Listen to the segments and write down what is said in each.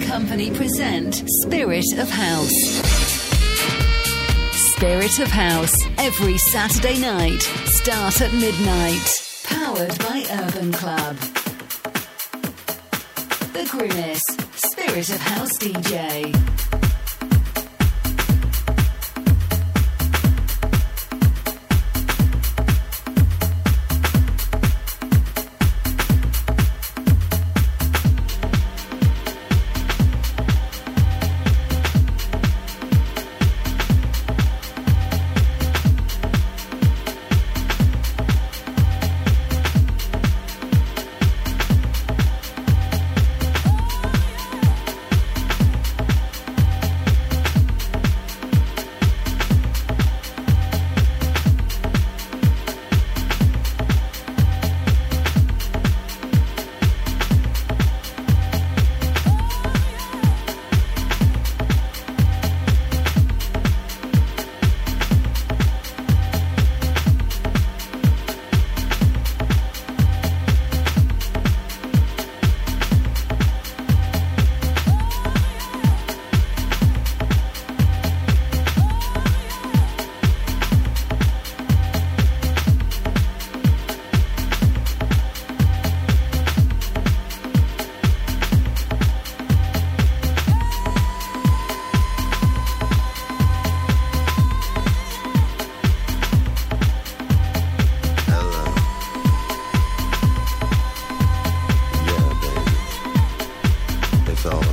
Company present Spirit of House. Spirit of House, every Saturday night, start at midnight. Powered by Urban Club. The Grimace, Spirit of House DJ.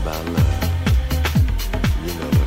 about love. You know.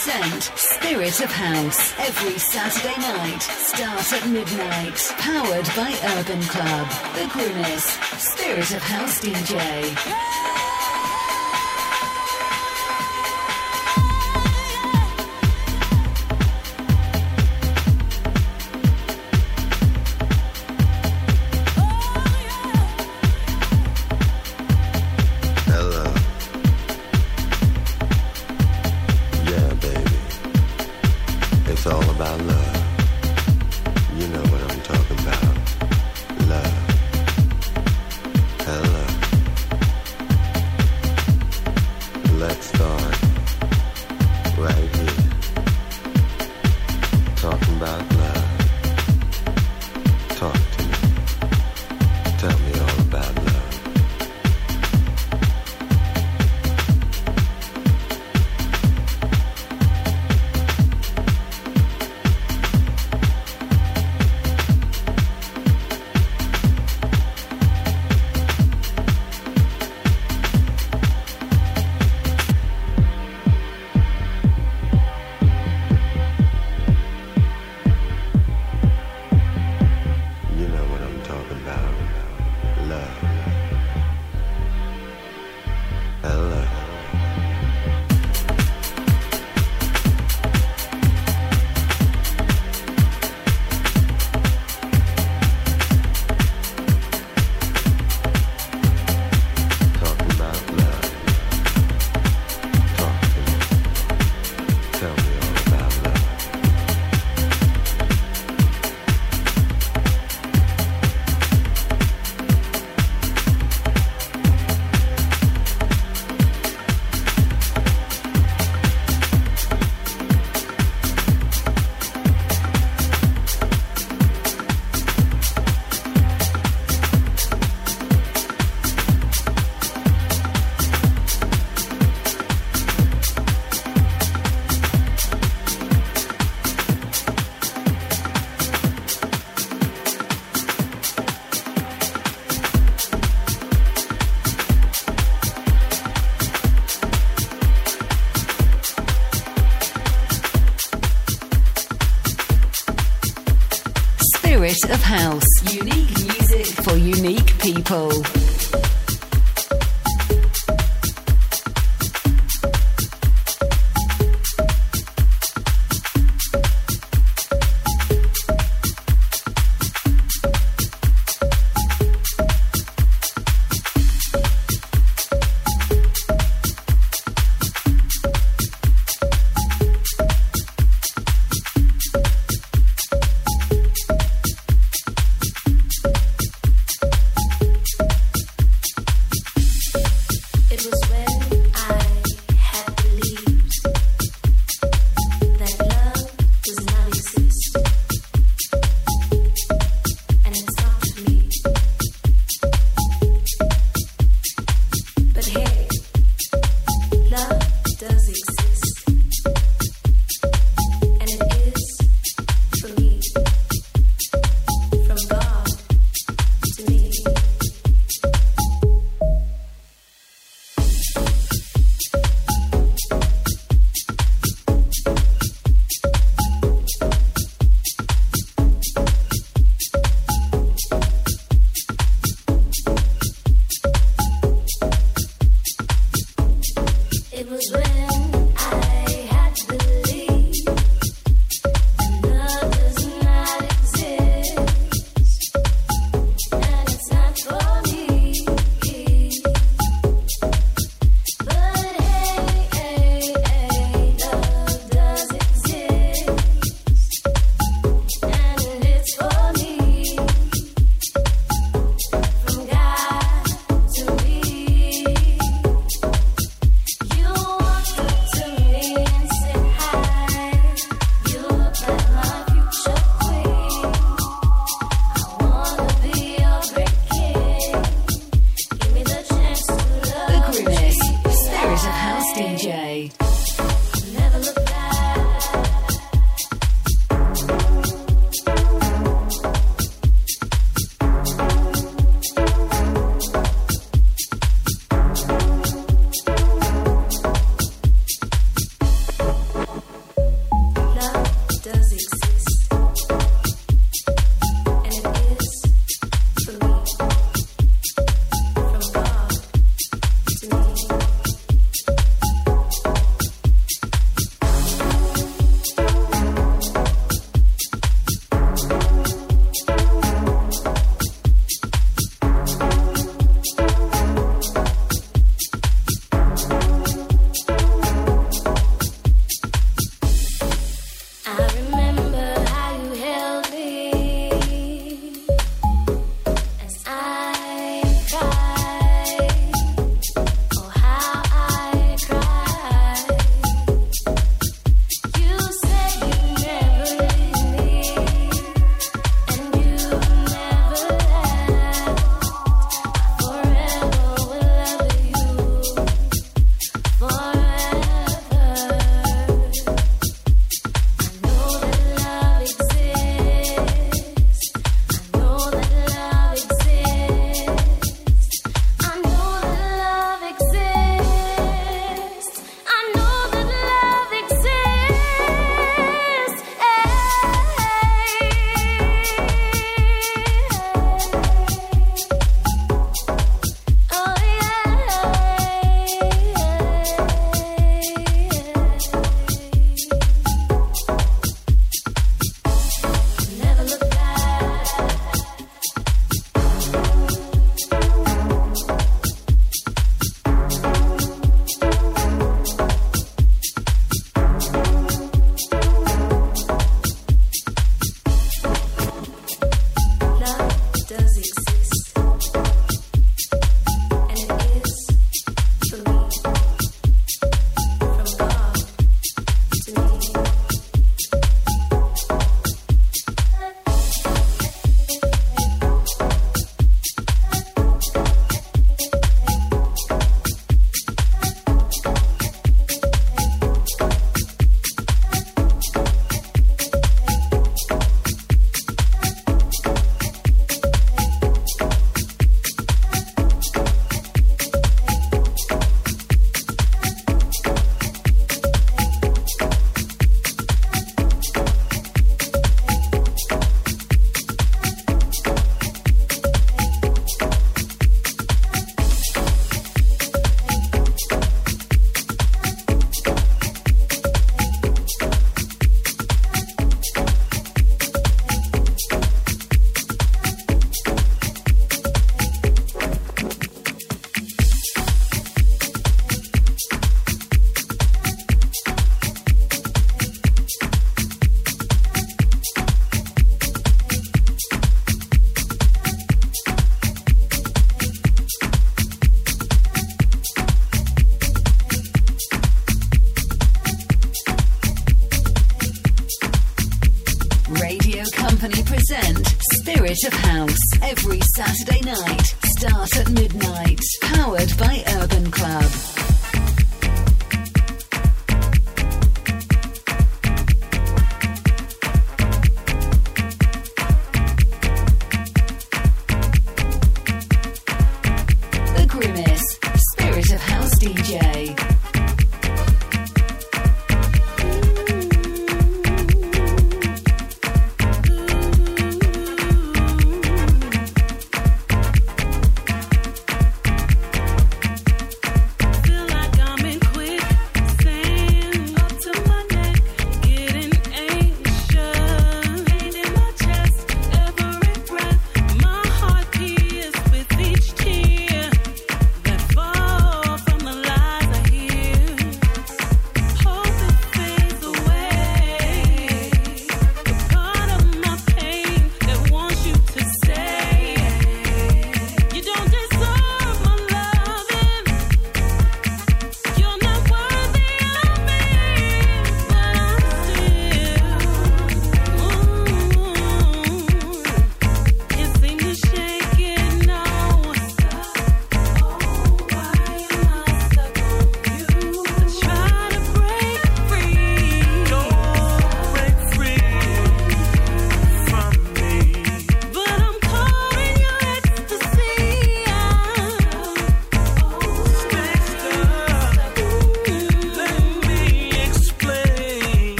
Spirit of House every Saturday night. Start at midnight. Powered by Urban Club. The Grimace. Spirit of House DJ.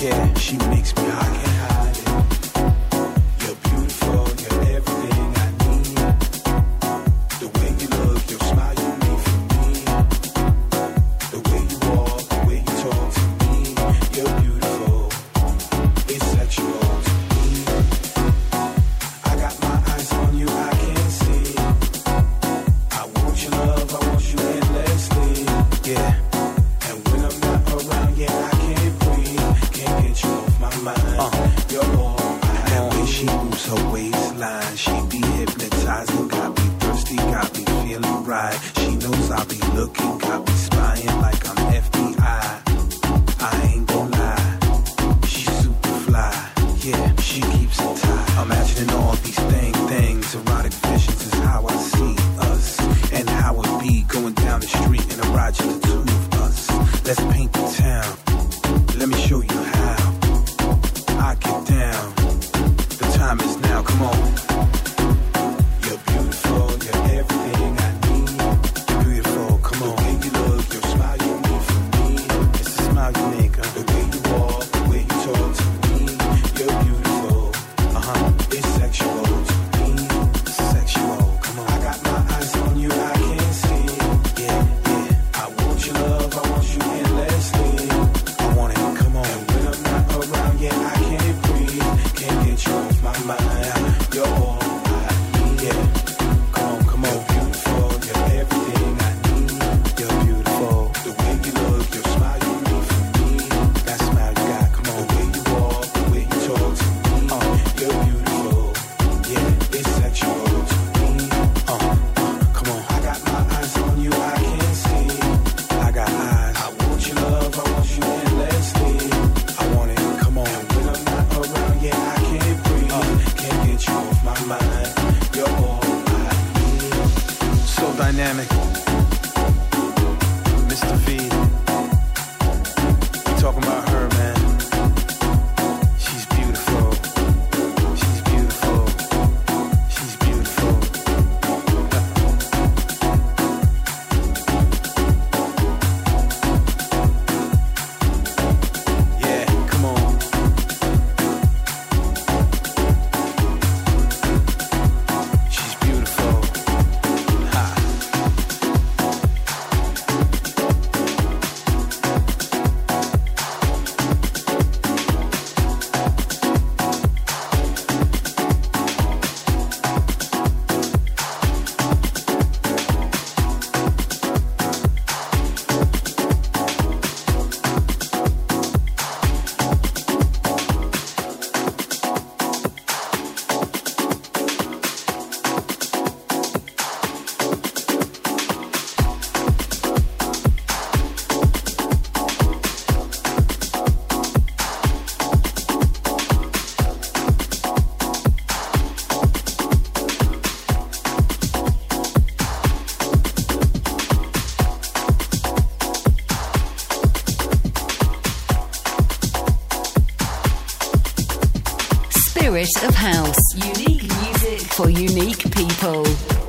Yeah, She makes me hot. Spirit of House. Unique music for unique people.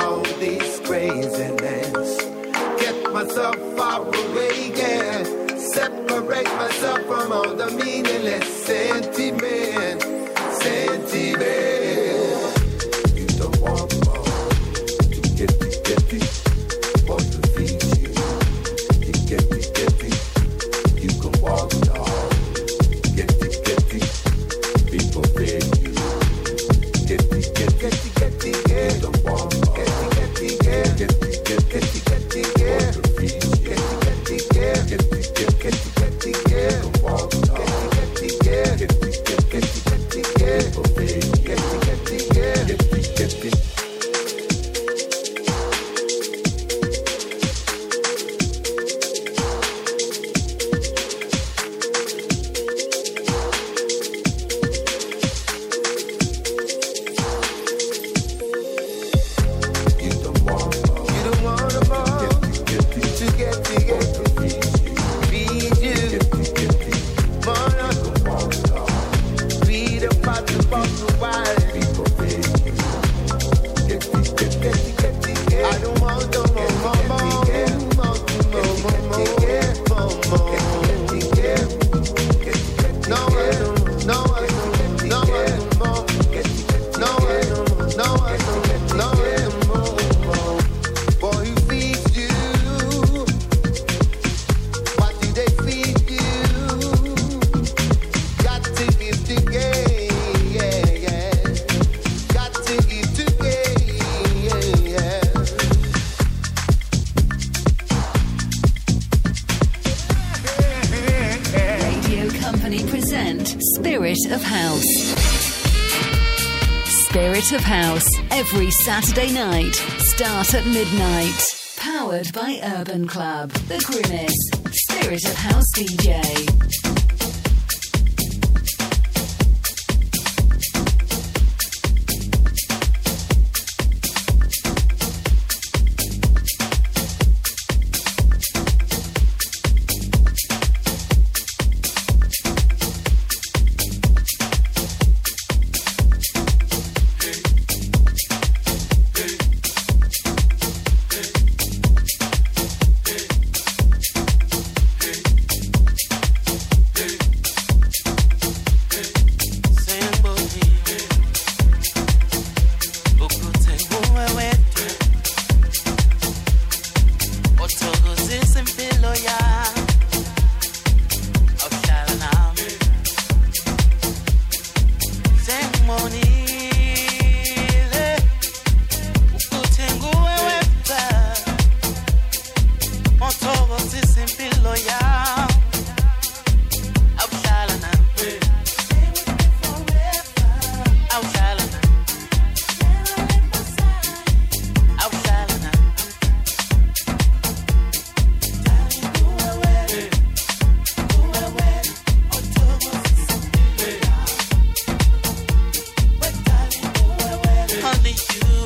all these crazy. Of House every Saturday night. Start at midnight. Powered by Urban Club. The Grimace. Spirit of House DJ. you.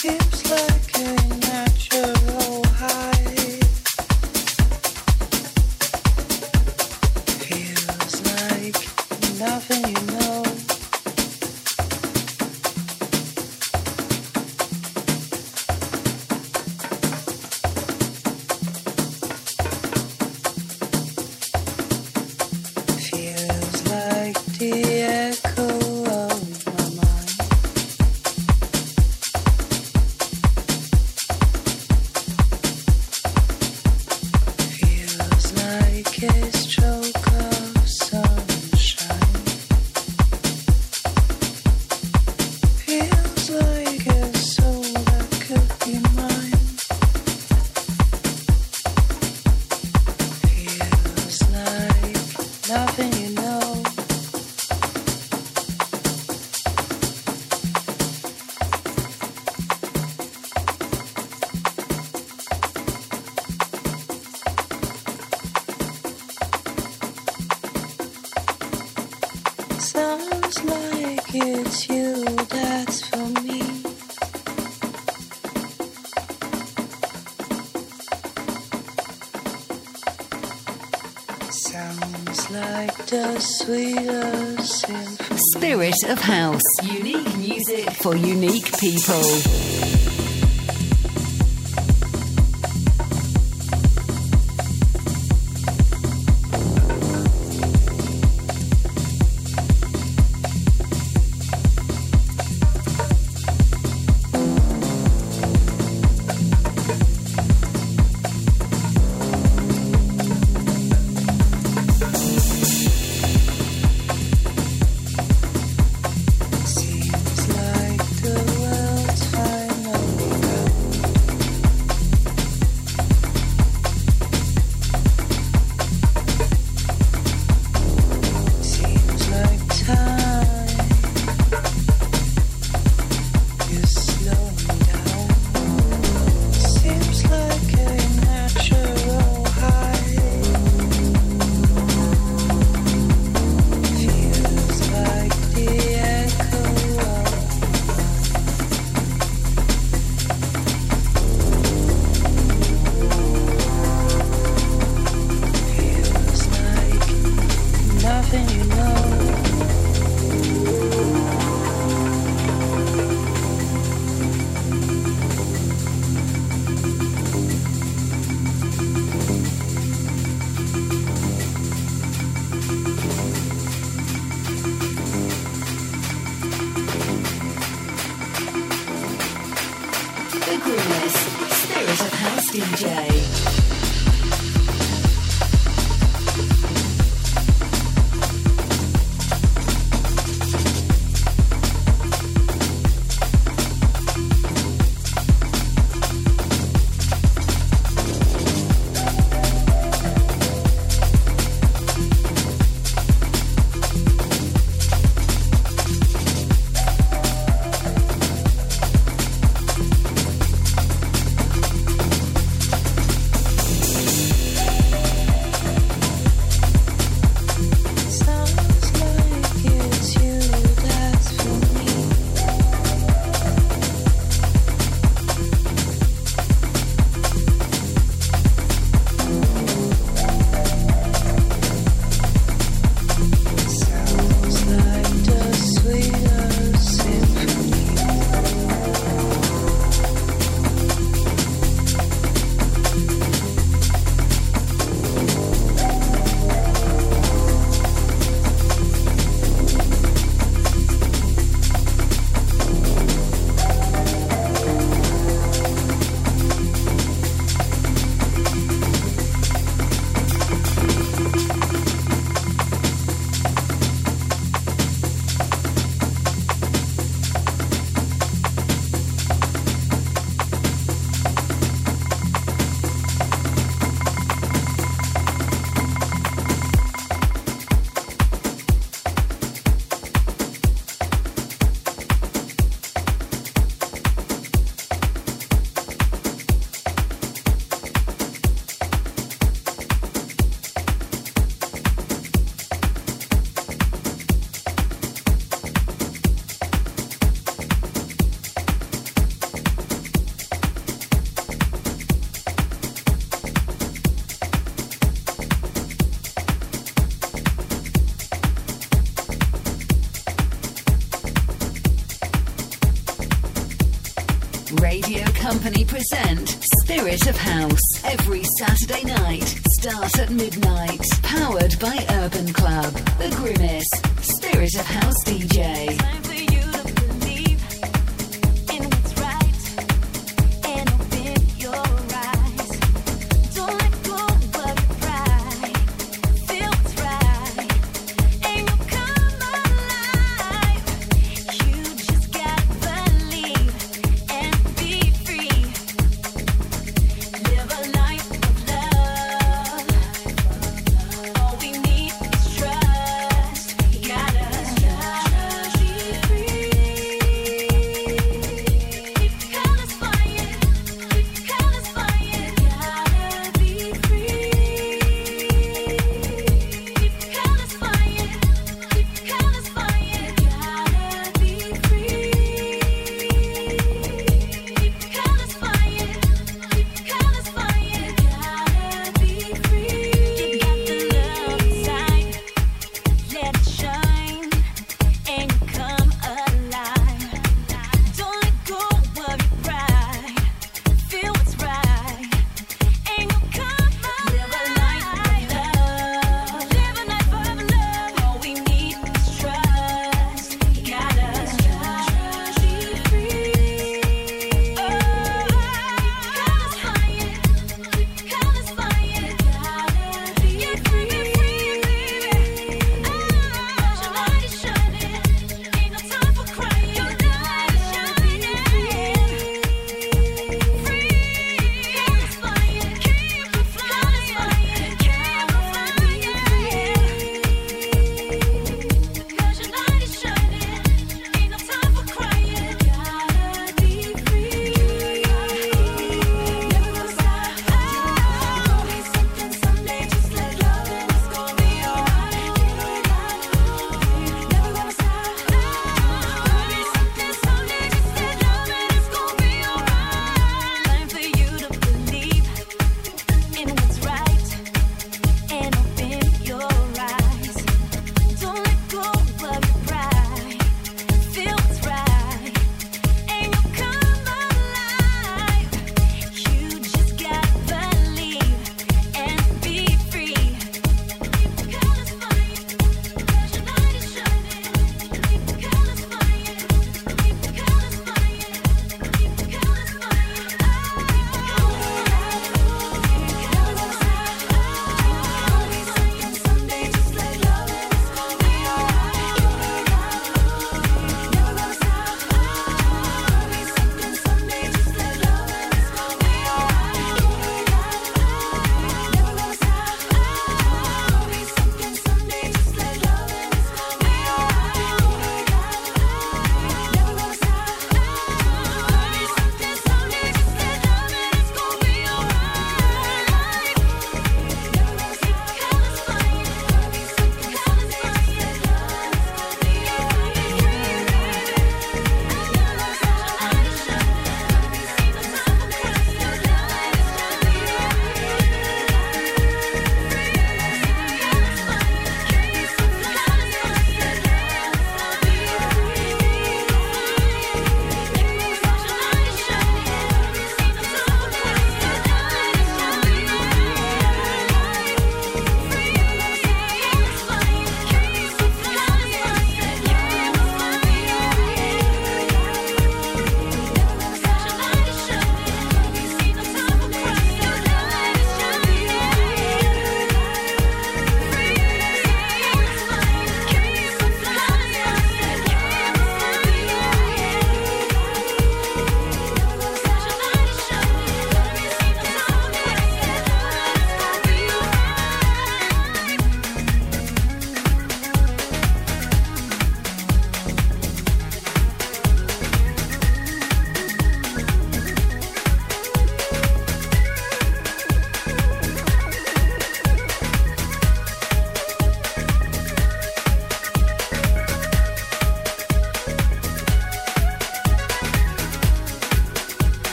Cheers. Unique by Urban Club, The Grimace, Spirit of House DJ.